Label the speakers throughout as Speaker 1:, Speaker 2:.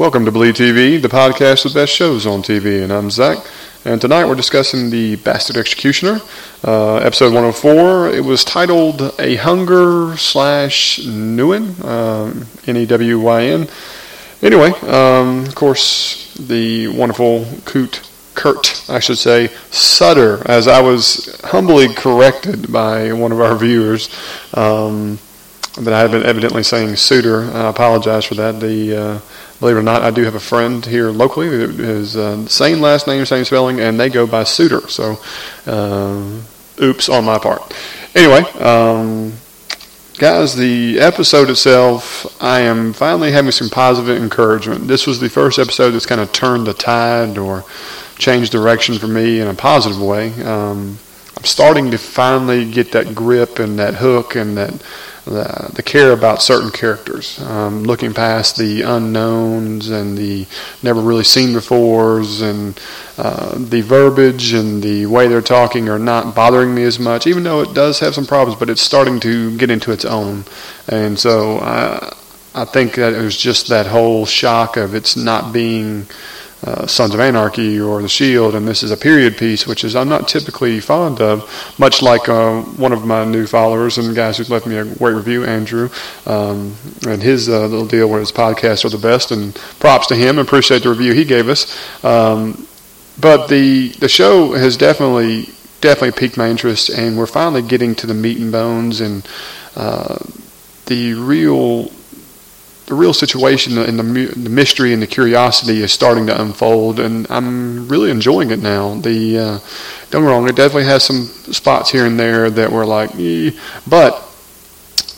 Speaker 1: Welcome to Bleed TV, the podcast with best shows on TV, and I'm Zach. And tonight we're discussing the Bastard Executioner, uh, episode 104. It was titled A Hunger slash Newyn, um, N-E-W-Y-N. Anyway, um, of course, the wonderful Coot, Kurt, I should say, Sutter, as I was humbly corrected by one of our viewers. Um, that I have been evidently saying suitor. I apologize for that. The uh, believe it or not, I do have a friend here locally that is uh, same last name, same spelling, and they go by suitor. So, uh, oops on my part. Anyway, um, guys, the episode itself, I am finally having some positive encouragement. This was the first episode that's kind of turned the tide or changed direction for me in a positive way. Um, I'm starting to finally get that grip and that hook and that the, the care about certain characters, um, looking past the unknowns and the never really seen befores, and uh, the verbiage and the way they're talking are not bothering me as much, even though it does have some problems, but it's starting to get into its own. And so I, I think that it was just that whole shock of it's not being uh, Sons of Anarchy or The Shield, and this is a period piece, which is I'm not typically fond of. Much like uh, one of my new followers and guys who left me a great review, Andrew, um, and his uh, little deal where his podcasts are the best, and props to him. Appreciate the review he gave us. Um, but the the show has definitely definitely piqued my interest, and we're finally getting to the meat and bones and uh, the real the real situation and the, the, mystery and the curiosity is starting to unfold, and I'm really enjoying it now. The uh, don't get wrong, it definitely has some spots here and there that were like, eh, but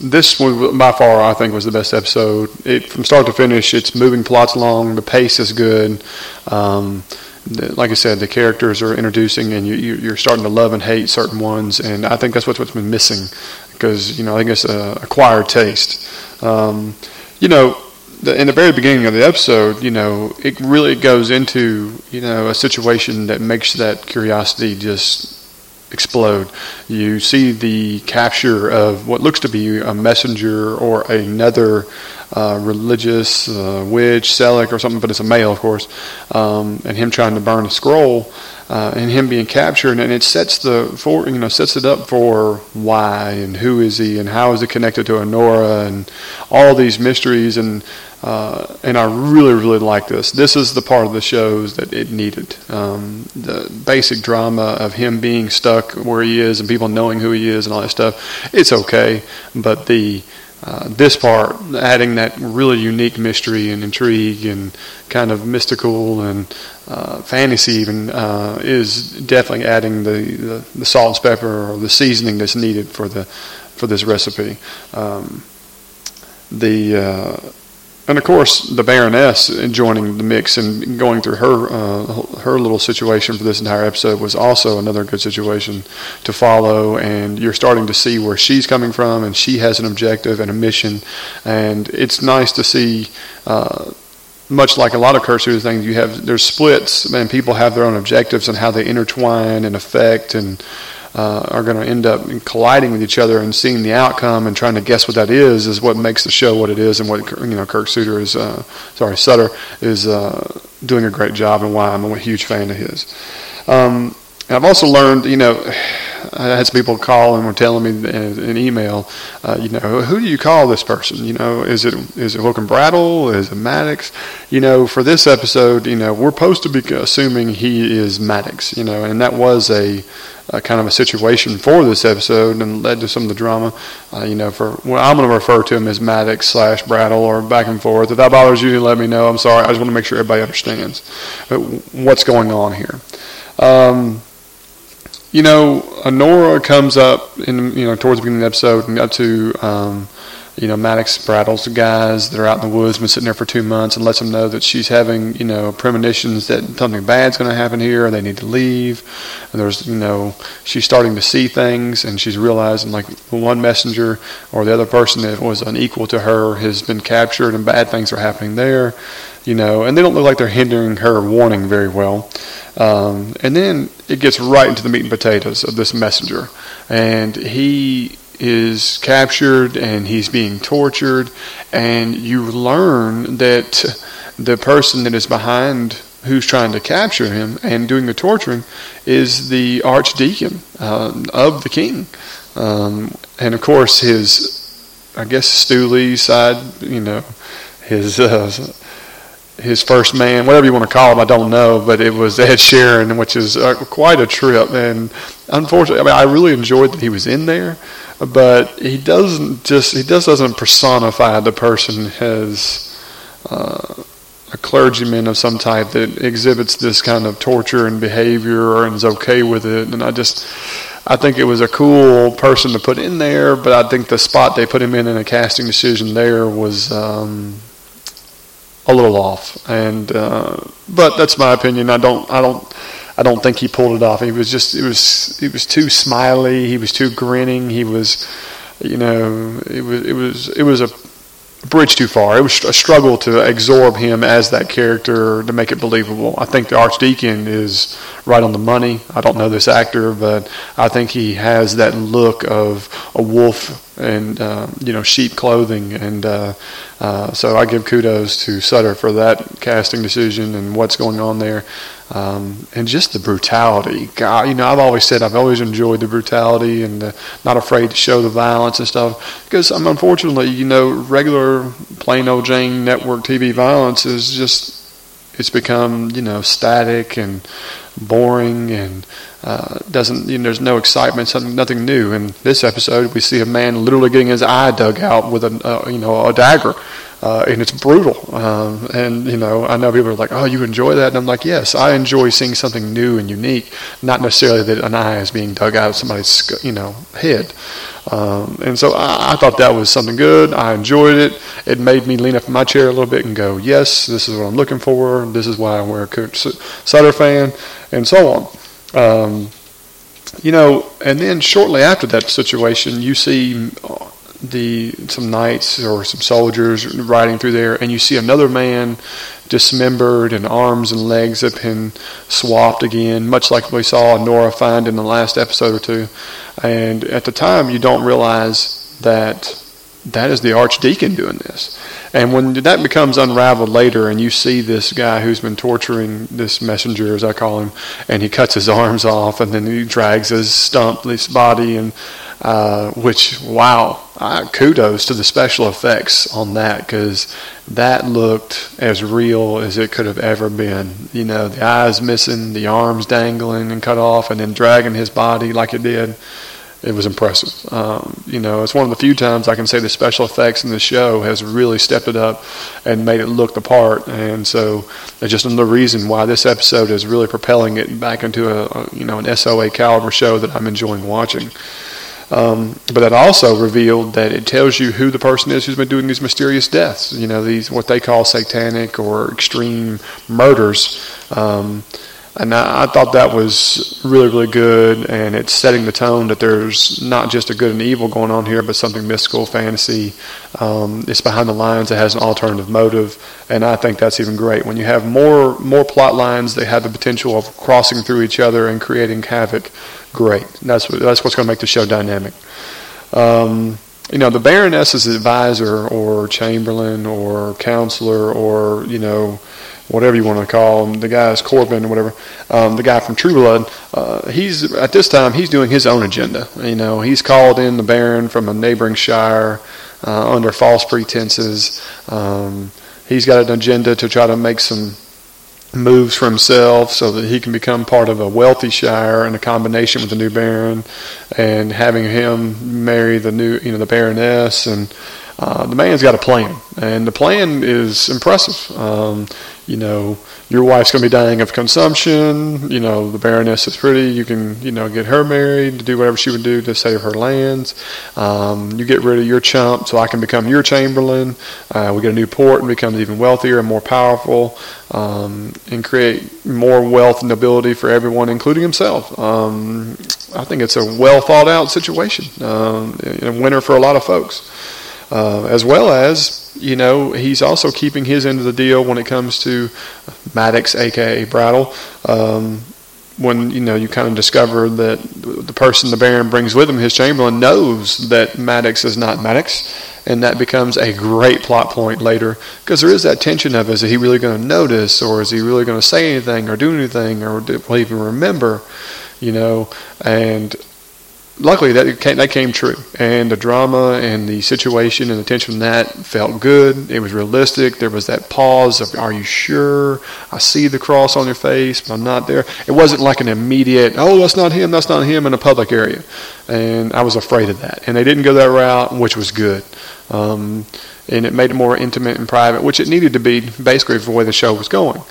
Speaker 1: this one by far I think was the best episode. It from start to finish, it's moving plots along. The pace is good. Um, like I said, the characters are introducing, and you, are starting to love and hate certain ones, and I think that's what's, what's been missing because you know I think it's a acquired taste. Um, you know, the, in the very beginning of the episode, you know, it really goes into, you know, a situation that makes that curiosity just explode. You see the capture of what looks to be a messenger or another uh, religious uh, witch, Selleck or something, but it's a male, of course, um, and him trying to burn a scroll uh, and him being captured, and it sets the for you know sets it up for why and who is he and how is it connected to Annora and all these mysteries and uh, and I really really like this. This is the part of the shows that it needed. Um, the basic drama of him being stuck where he is and people knowing who he is and all that stuff. It's okay, but the uh, this part, adding that really unique mystery and intrigue and kind of mystical and uh, fantasy, even uh, is definitely adding the, the, the, salt and pepper or the seasoning that's needed for the for this recipe. Um, the uh, and of course, the Baroness joining the mix and going through her uh, her little situation for this entire episode was also another good situation to follow. And you're starting to see where she's coming from, and she has an objective and a mission. And it's nice to see. Uh, much like a lot of cursory things, you have there's splits, and people have their own objectives and how they intertwine and affect and uh, are going to end up colliding with each other and seeing the outcome and trying to guess what that is is what makes the show what it is and what you know Kirk Suter is uh, sorry Sutter is uh, doing a great job and why I'm a huge fan of his. Um, I've also learned, you know, I had some people call and were telling me in email, uh, you know, who do you call this person? You know, is it is it Hook Brattle? Is it Maddox? You know, for this episode, you know, we're supposed to be assuming he is Maddox. You know, and that was a, a kind of a situation for this episode and led to some of the drama. Uh, you know, for well, I'm going to refer to him as Maddox slash Brattle or back and forth. If that bothers you, let me know. I'm sorry. I just want to make sure everybody understands what's going on here. Um, you know, Annora comes up in you know towards the beginning of the episode and up to um, you know Maddox Brattle's the guys that are out in the woods, been sitting there for two months, and lets them know that she's having you know premonitions that something bad's going to happen here, and they need to leave. And there's you know she's starting to see things, and she's realizing like one messenger or the other person that was unequal to her has been captured, and bad things are happening there. You know, and they don't look like they're hindering her warning very well. Um, and then it gets right into the meat and potatoes of this messenger. And he is captured and he's being tortured. And you learn that the person that is behind who's trying to capture him and doing the torturing is the archdeacon uh, of the king. Um, and of course, his, I guess, Stu side, you know, his uh, his first man, whatever you want to call him, I don't know, but it was Ed Sheeran, which is uh, quite a trip. And unfortunately, I mean, I really enjoyed that he was in there, but he doesn't just he just doesn't personify the person as uh, a clergyman of some type that exhibits this kind of torture and behavior and is okay with it. And I just I think it was a cool person to put in there, but I think the spot they put him in in a casting decision there was. Um, a little off. And uh, but that's my opinion. I don't I don't I don't think he pulled it off. He was just it was he was too smiley. He was too grinning. He was you know it was it was it was a bridge too far. It was a struggle to absorb him as that character to make it believable. I think the Archdeacon is right on the money. I don't know this actor, but I think he has that look of a wolf and uh, you know sheep clothing, and uh, uh, so I give kudos to Sutter for that casting decision and what's going on there, um, and just the brutality. God, you know, I've always said I've always enjoyed the brutality and uh, not afraid to show the violence and stuff because um, unfortunately, you know, regular plain old Jane network TV violence is just it's become you know static and boring and uh, doesn't you know, there's no excitement, something nothing new. In this episode, we see a man literally getting his eye dug out with a uh, you know a dagger, uh, and it's brutal. Um, and you know I know people are like, oh, you enjoy that, and I'm like, yes, I enjoy seeing something new and unique, not necessarily that an eye is being dug out of somebody's you know head. Um, and so I, I, thought that was something good. I enjoyed it. It made me lean up in my chair a little bit and go, yes, this is what I'm looking for. This is why I'm a Kurt Sutter fan, and so on. Um, you know, and then shortly after that situation, you see the some knights or some soldiers riding through there, and you see another man dismembered and arms and legs have been swapped again, much like we saw Nora find in the last episode or two. And at the time, you don't realize that that is the archdeacon doing this. And when that becomes unraveled later, and you see this guy who's been torturing this messenger, as I call him, and he cuts his arms off, and then he drags his stump, his body, and uh, which wow, uh, kudos to the special effects on that because that looked as real as it could have ever been. You know, the eyes missing, the arms dangling and cut off, and then dragging his body like it did it was impressive. Um, you know, it's one of the few times I can say the special effects in the show has really stepped it up and made it look the part. And so it's just another reason why this episode is really propelling it back into a, a you know an SOA caliber show that I'm enjoying watching. Um, but that also revealed that it tells you who the person is who's been doing these mysterious deaths. You know, these what they call satanic or extreme murders. Um, and I, thought that was really, really good, and it's setting the tone that there's not just a good and evil going on here, but something mystical, fantasy. Um, it's behind the lines It has an alternative motive, and I think that's even great. When you have more more plot lines that have the potential of crossing through each other and creating havoc, great. That's that's what's going to make the show dynamic. Um, you know, the Baroness's advisor or chamberlain or counselor or you know whatever you want to call him, the guy's Corbin or whatever, um, the guy from True Blood, uh, he's at this time he's doing his own agenda. You know, he's called in the Baron from a neighboring shire uh, under false pretenses. Um, he's got an agenda to try to make some moves for himself so that he can become part of a wealthy shire in a combination with the new baron and having him marry the new you know the baroness and uh, the man's got a plan, and the plan is impressive. Um, you know, your wife's going to be dying of consumption. You know, the Baroness is pretty. You can, you know, get her married to do whatever she would do to save her lands. Um, you get rid of your chump so I can become your chamberlain. Uh, we get a new port and becomes even wealthier and more powerful um, and create more wealth and nobility for everyone, including himself. Um, I think it's a well thought out situation, um, a winner for a lot of folks. Uh, as well as, you know, he's also keeping his end of the deal when it comes to Maddox, aka Brattle. Um, when you know you kind of discover that the person the Baron brings with him, his Chamberlain, knows that Maddox is not Maddox, and that becomes a great plot point later because there is that tension of is he really going to notice or is he really going to say anything or do anything or will he even remember you know and luckily that came, that came true, and the drama and the situation and the tension that felt good. It was realistic. There was that pause of, "Are you sure? I see the cross on your face, but I'm not there." It wasn't like an immediate, "Oh, that's not him. That's not him" in a public area, and I was afraid of that. And they didn't go that route, which was good. Um, and it made it more intimate and private, which it needed to be basically for where the show was going.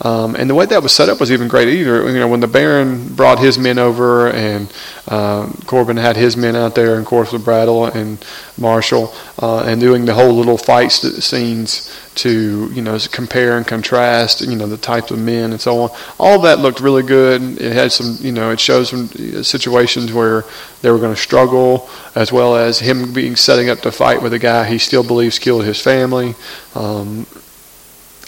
Speaker 1: Um, and the way that was set up was even great either. You know, when the Baron brought his men over and uh, Corbin had his men out there, and of course with Brattle and Marshall, uh, and doing the whole little fight scenes to you know compare and contrast, you know, the types of men and so on. All that looked really good. It had some, you know, it shows some situations where they were going to struggle, as well as him being setting up to fight with a guy he still believes killed his family. Um,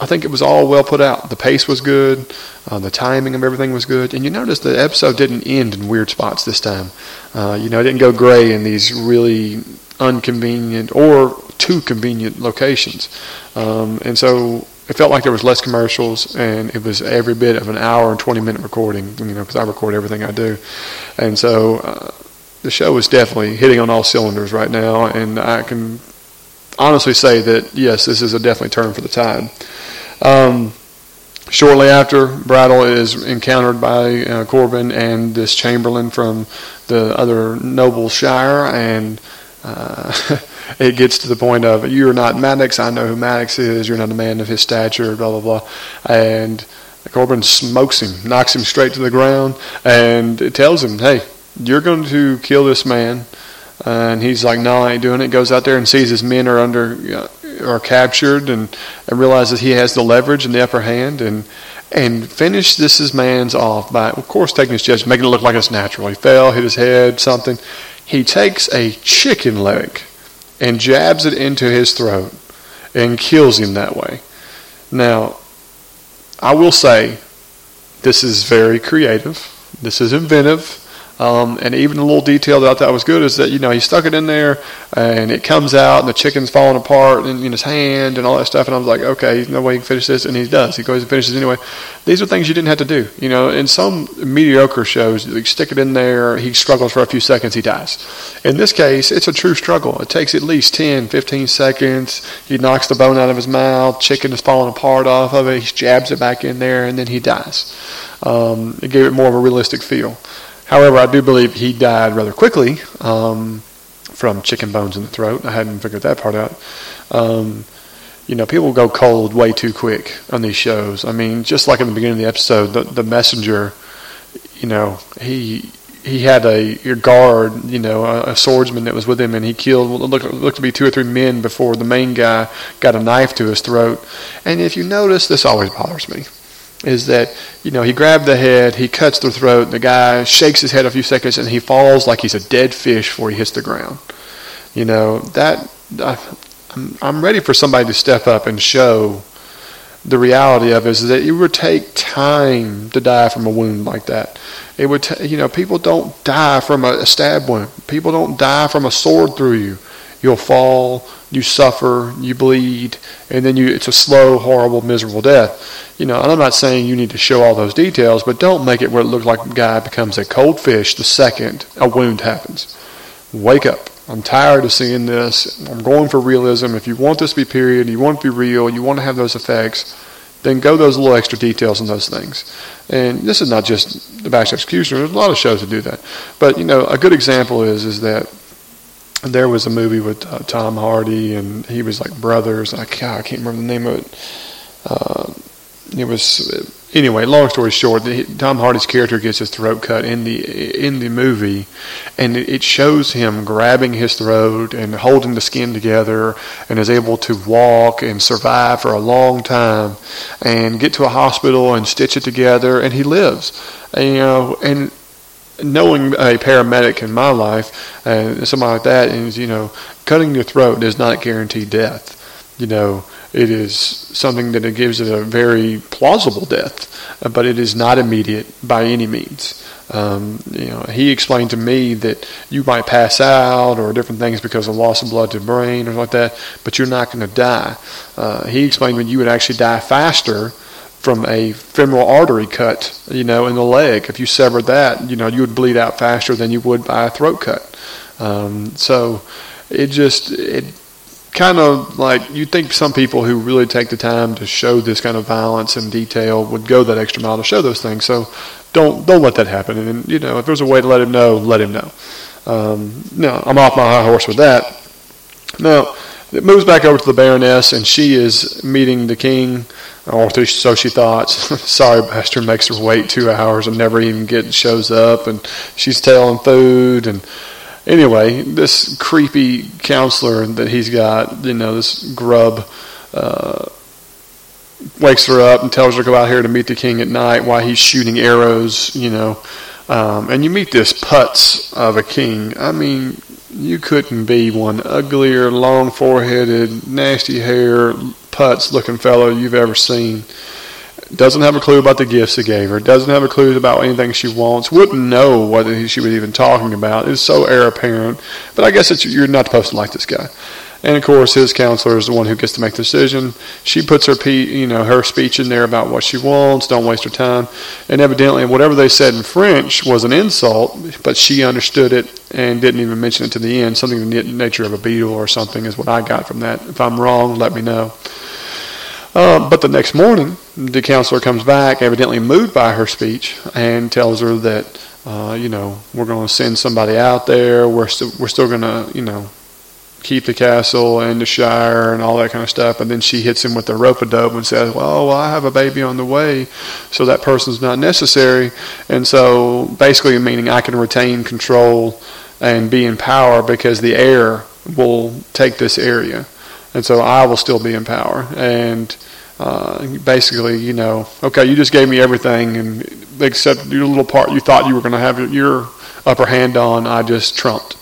Speaker 1: I think it was all well put out. The pace was good, uh, the timing of everything was good, and you notice the episode didn't end in weird spots this time. Uh, you know, it didn't go gray in these really unconvenient or too convenient locations, um, and so it felt like there was less commercials, and it was every bit of an hour and twenty minute recording. You know, because I record everything I do, and so. Uh, the show is definitely hitting on all cylinders right now, and I can honestly say that yes, this is a definitely turn for the tide. Um, shortly after, Brattle is encountered by uh, Corbin and this Chamberlain from the other noble shire, and uh, it gets to the point of you're not Maddox. I know who Maddox is. You're not a man of his stature. Blah blah blah, and Corbin smokes him, knocks him straight to the ground, and tells him, "Hey, you're going to kill this man." And he's like, "No, I ain't doing it." Goes out there and sees his men are under uh, are captured and, and realizes he has the leverage and the upper hand and and finish this is man's off by of course taking his judgment, making it look like it's natural. He fell, hit his head, something. He takes a chicken leg and jabs it into his throat and kills him that way. Now, I will say this is very creative. This is inventive. Um, and even a little detail that I thought was good is that you know he stuck it in there and it comes out and the chicken's falling apart in, his hand and all that stuff. And I was like, okay, no way he can finish this, and he does. He goes and finishes anyway. These are things you didn't have to do. You know, in some mediocre shows, you stick it in there, he struggles for a few seconds, he dies. In this case, it's a true struggle. It takes at least 10, 15 seconds. He knocks the bone out of his mouth, chicken is falling apart off of it. He jabs it back in there, and then he dies. Um, it gave it more of a realistic feel. However, I do believe he died rather quickly um, from chicken bones in the throat. I hadn't figured that part out. Um, you know, people go cold way too quick on these shows. I mean, just like in the beginning of the episode, the, the messenger, you know, he he had a guard, you know, a, a, swordsman that was with him, and he killed looked, looked to be two or three men before the main guy got a knife to his throat. And if you notice, this always bothers me is that you know he grabbed the head, he cuts the throat, the guy shakes his head a few seconds, and he falls like he's a dead fish before he hits the ground. You know that I, I'm, I'm ready for somebody to step up and show the reality of it is that it would take time to die from a wound like that. It would, t- you know, people don't die from a, a stab wound. People don't die from a sword through you. You'll fall, you suffer, you bleed, and then you it's a slow, horrible, miserable death. You know, and I'm not saying you need to show all those details, but don't make it where it looks like a guy becomes a cold fish the second a wound happens. Wake up. I'm tired of seeing this. I'm going for realism. If you want this to be period, you want to be real, you want to have those effects, then go those little extra details and those things. And this is not just the Bash Executioner. There's a lot of shows that do that. But, you know, a good example is is that there was a movie with uh, Tom Hardy, and he was like brothers. I, I can't remember the name of it. Uh, it was anyway. Long story short, the, Tom Hardy's character gets his throat cut in the in the movie, and it shows him grabbing his throat and holding the skin together, and is able to walk and survive for a long time, and get to a hospital and stitch it together, and he lives. And, you know, and knowing a paramedic in my life, uh, somebody like that, is you know, cutting your throat does not guarantee death. You know, it is something that it gives it a very plausible death, but it is not immediate by any means. Um, you know, he explained to me that you might pass out or different things because of loss of blood to the brain or like that, but you're not going to die. Uh, he explained when you would actually die faster from a femoral artery cut, you know, in the leg. If you severed that, you know, you would bleed out faster than you would by a throat cut. Um, so it just it kind of like you think some people who really take the time to show this kind of violence and detail would go that extra mile to show those things. So don't don't let that happen. And you know, if there's a way to let him know, let him know. Um, no, I'm off my high horse with that. Now it moves back over to the Baroness, and she is meeting the king, or so she thought. Sorry, Bastard makes her wait two hours and never even get shows up, and she's telling food and anyway, this creepy counselor that he's got, you know, this grub, uh, wakes her up and tells her to go out here to meet the king at night while he's shooting arrows, you know. Um, and you meet this putz of a king. I mean, you couldn't be one uglier, long foreheaded, nasty hair, putz looking fellow you've ever seen doesn't have a clue about the gifts he gave her, doesn't have a clue about anything she wants, wouldn't know what she was even talking about. It's so heir apparent. But I guess you're not supposed to like this guy. And of course, his counselor is the one who gets to make the decision. She puts her, you know, her speech in there about what she wants. Don't waste her time. And evidently, whatever they said in French was an insult, but she understood it and didn't even mention it to the end. Something in the nature of a beetle or something is what I got from that. If I'm wrong, let me know. Uh, but the next morning, the counselor comes back, evidently moved by her speech, and tells her that, uh, you know, we're going to send somebody out there. We're still we're still going to, you know, keep the castle and the shire and all that kind of stuff. And then she hits him with the rope a dope and says, well, well, I have a baby on the way, so that person's not necessary. And so basically meaning I can retain control and be in power because the heir will take this area and so I will still be in power. And uh, basically, you know, okay, you just gave me everything, and except your little part you thought you were going to have your upper hand on, I just trumped.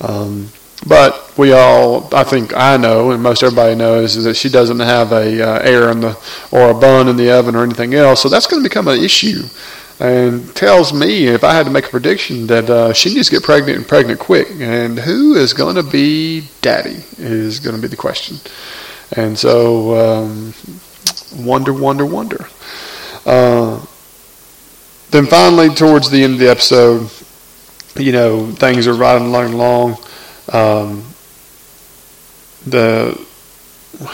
Speaker 1: Um, but we all, I think I know, and most everybody knows, is that she doesn't have a uh, air in the or a bun in the oven or anything else. So that's going to become an issue and tells me if I had to make a prediction that uh, she needs to get pregnant and pregnant quick. And who is going to be daddy is going to be the question. And so, um, wonder, wonder, wonder. Uh, then finally, towards the end of the episode, you know, things are riding along. Um, the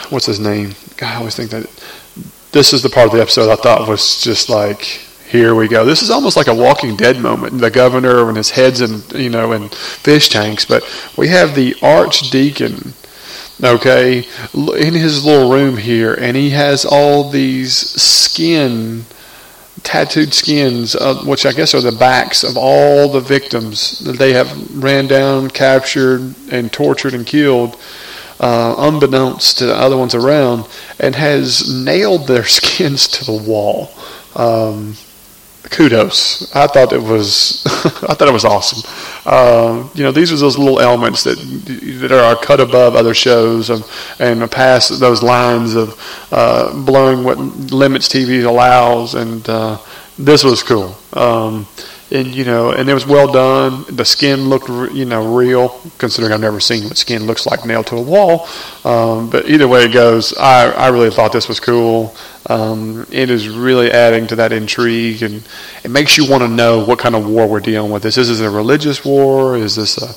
Speaker 1: what's his name? God, I always think that this is the part of the episode I thought was just like here we go. This is almost like a Walking Dead moment. The governor and his heads in you know in fish tanks, but we have the archdeacon, okay, in his little room here, and he has all these skin, tattooed skins, uh, which I guess are the backs of all the victims that they have ran down, captured, and tortured and killed. Uh, unbeknownst to the other ones around, and has nailed their skins to the wall. Um, kudos. I thought it was, I thought it was awesome. Uh, you know, these are those little elements that that are cut above other shows and, and past those lines of uh, blurring what limits TV allows. And uh, this was cool. Um, and you know, and it was well done. The skin looked, you know, real. Considering I've never seen what skin looks like nailed to a wall, um, but either way it goes, I I really thought this was cool. Um, it is really adding to that intrigue, and it makes you want to know what kind of war we're dealing with. This is this a religious war? Is this a,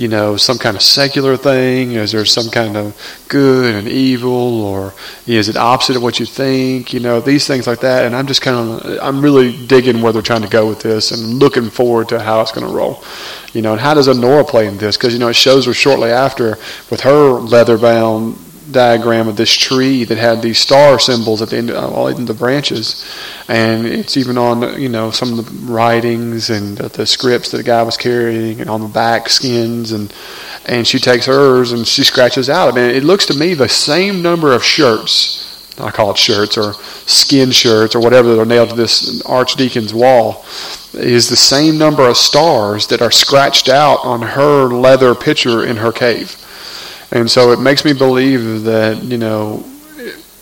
Speaker 1: you know, some kind of secular thing? Is there some kind of good and evil, or is it opposite of what you think? You know, these things like that. And I'm just kind of, I'm really digging where they're trying to go with this, and looking forward to how it's going to roll. You know, and how does Annora play in this? Because you know, it shows her shortly after with her leather bound diagram of this tree that had these star symbols at the end, of all in the branches, and it's even on you know some of the writings and the scripts that the guy was carrying, and on the back skins, and and she takes hers and she scratches out. I mean, it looks to me the same number of shirts. I call it shirts or skin shirts or whatever that are nailed to this archdeacon's wall is the same number of stars that are scratched out on her leather picture in her cave. And so it makes me believe that, you know,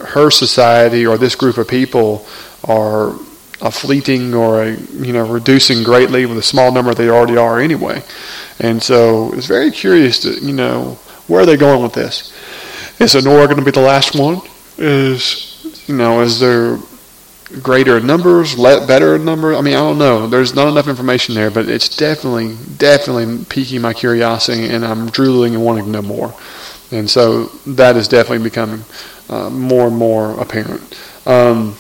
Speaker 1: her society or this group of people are a fleeting or a you know reducing greatly with a small number they already are anyway. And so it's very curious to you know where are they going with this? Is Annora going to be the last one? Is you know is there greater numbers, better numbers? I mean I don't know. There's not enough information there, but it's definitely definitely piquing my curiosity, and I'm drooling and wanting to know more. And so that is definitely becoming uh, more and more apparent. Um,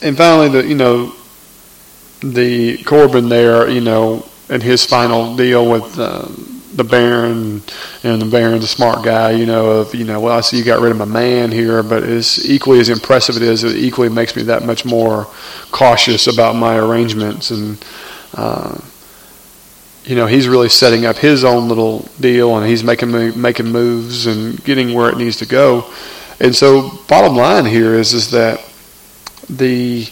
Speaker 1: and finally, the you know the Corbin there, you know, and his final deal with uh, the Baron, and the Baron's a smart guy, you know, of you know, well, I see you got rid of my man here, but as equally as impressive it is, it equally makes me that much more cautious about my arrangements and. Uh, you know he's really setting up his own little deal and he's making making moves and getting where it needs to go and so bottom line here is is that the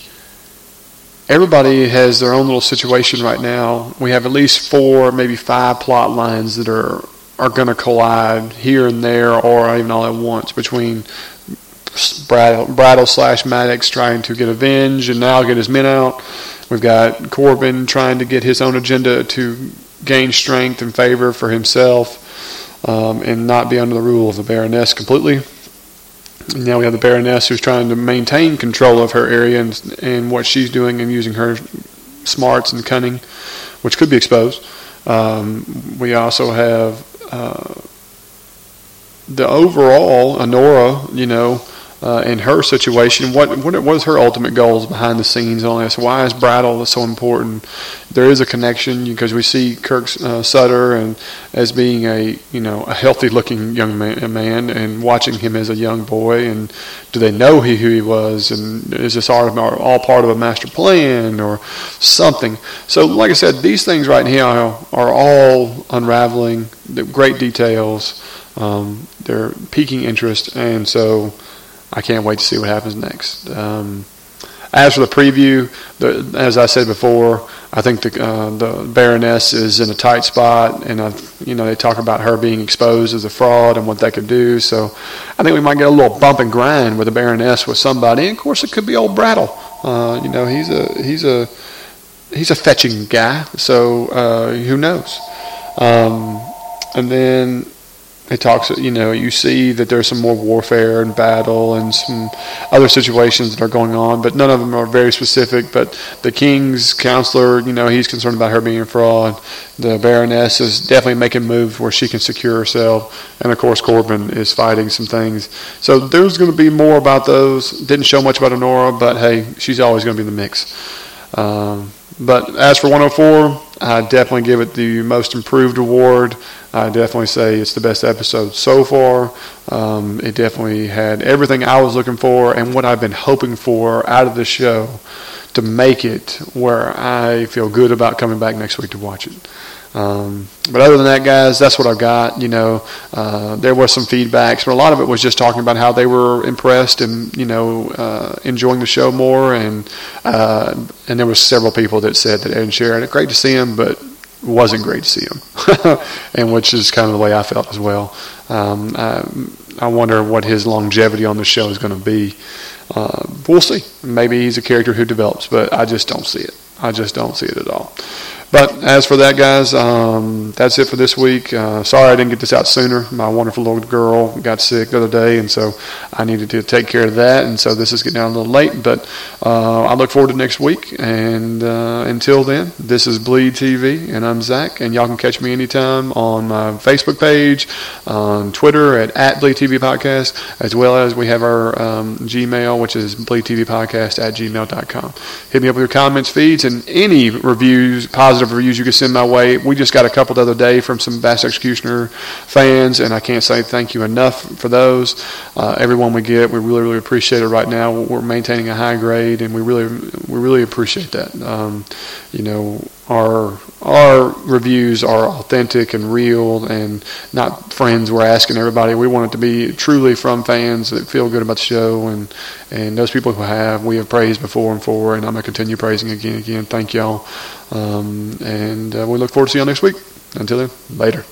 Speaker 1: everybody has their own little situation right now we have at least four maybe five plot lines that are are going to collide here and there or even all at once between Brattle, slash Maddox trying to get avenge and now get his men out We've got Corbin trying to get his own agenda to gain strength and favor for himself um, and not be under the rule of the Baroness completely. Now we have the Baroness who's trying to maintain control of her area and, and what she's doing and using her smarts and cunning, which could be exposed. Um, we also have uh, the overall Annora, you know, uh, in her situation, what what was her ultimate goals behind the scenes on this? Why is Brattle so important? There is a connection because we see Kirk uh, Sutter and as being a you know a healthy looking young man, man, and watching him as a young boy. And do they know he, who he was? And is this all, all part of a master plan or something? So, like I said, these things right now are all unraveling. The great details. Um, they're piquing interest, and so. I can't wait to see what happens next. Um, as for the preview, the, as I said before, I think the uh, the Baroness is in a tight spot, and uh, you know they talk about her being exposed as a fraud and what that could do. So I think we might get a little bump and grind with the Baroness with somebody. And of course, it could be old Brattle. Uh, you know, he's a he's a he's a fetching guy. So uh, who knows? Um, and then it talks, you know, you see that there's some more warfare and battle and some other situations that are going on, but none of them are very specific. But the king's counselor, you know, he's concerned about her being a fraud. The baroness is definitely making moves where she can secure herself, and of course Corbin is fighting some things. So there's going to be more about those. Didn't show much about Annora, but hey, she's always going to be in the mix. Um, but as for 104, I definitely give it the most improved award. I definitely say it's the best episode so far. Um, it definitely had everything I was looking for and what I've been hoping for out of the show to make it where I feel good about coming back next week to watch it. Um, but other than that, guys, that's what I've got. You know, uh, there was some feedbacks, but a lot of it was just talking about how they were impressed and you know uh, enjoying the show more, and uh, and there was several people that said that Ed Sheeran, great to see him, but wasn't great to see him, and which is kind of the way I felt as well. Um, I, I, wonder what his longevity on the show is going to be. Uh, we'll see. Maybe he's a character who develops, but I just don't see it. I just don't see it at all. But as for that, guys, um, that's it for this week. Uh, sorry I didn't get this out sooner. My wonderful little girl got sick the other day, and so I needed to take care of that. And so this is getting out a little late, but uh, I look forward to next week. And uh, until then, this is Bleed TV, and I'm Zach. And y'all can catch me anytime on my Facebook page, on Twitter at, at Bleed TV Podcast, as well as we have our um, Gmail, which is Bleed TV Podcast at gmail.com. Hit me up with your comments, feeds, and any reviews, positive positive reviews you can send my way. We just got a couple the other day from some Bastard Executioner fans, and I can't say thank you enough for those. Uh, everyone we get, we really, really appreciate it right now. We're maintaining a high grade, and we really, we really appreciate that. Um, you know, our our reviews are authentic and real and not friends we're asking everybody. We want it to be truly from fans that feel good about the show and and those people who have. We have praised before and for and i'm going to continue praising again and again. Thank y'all. Um, and uh, we look forward to see y'all next week. Until then later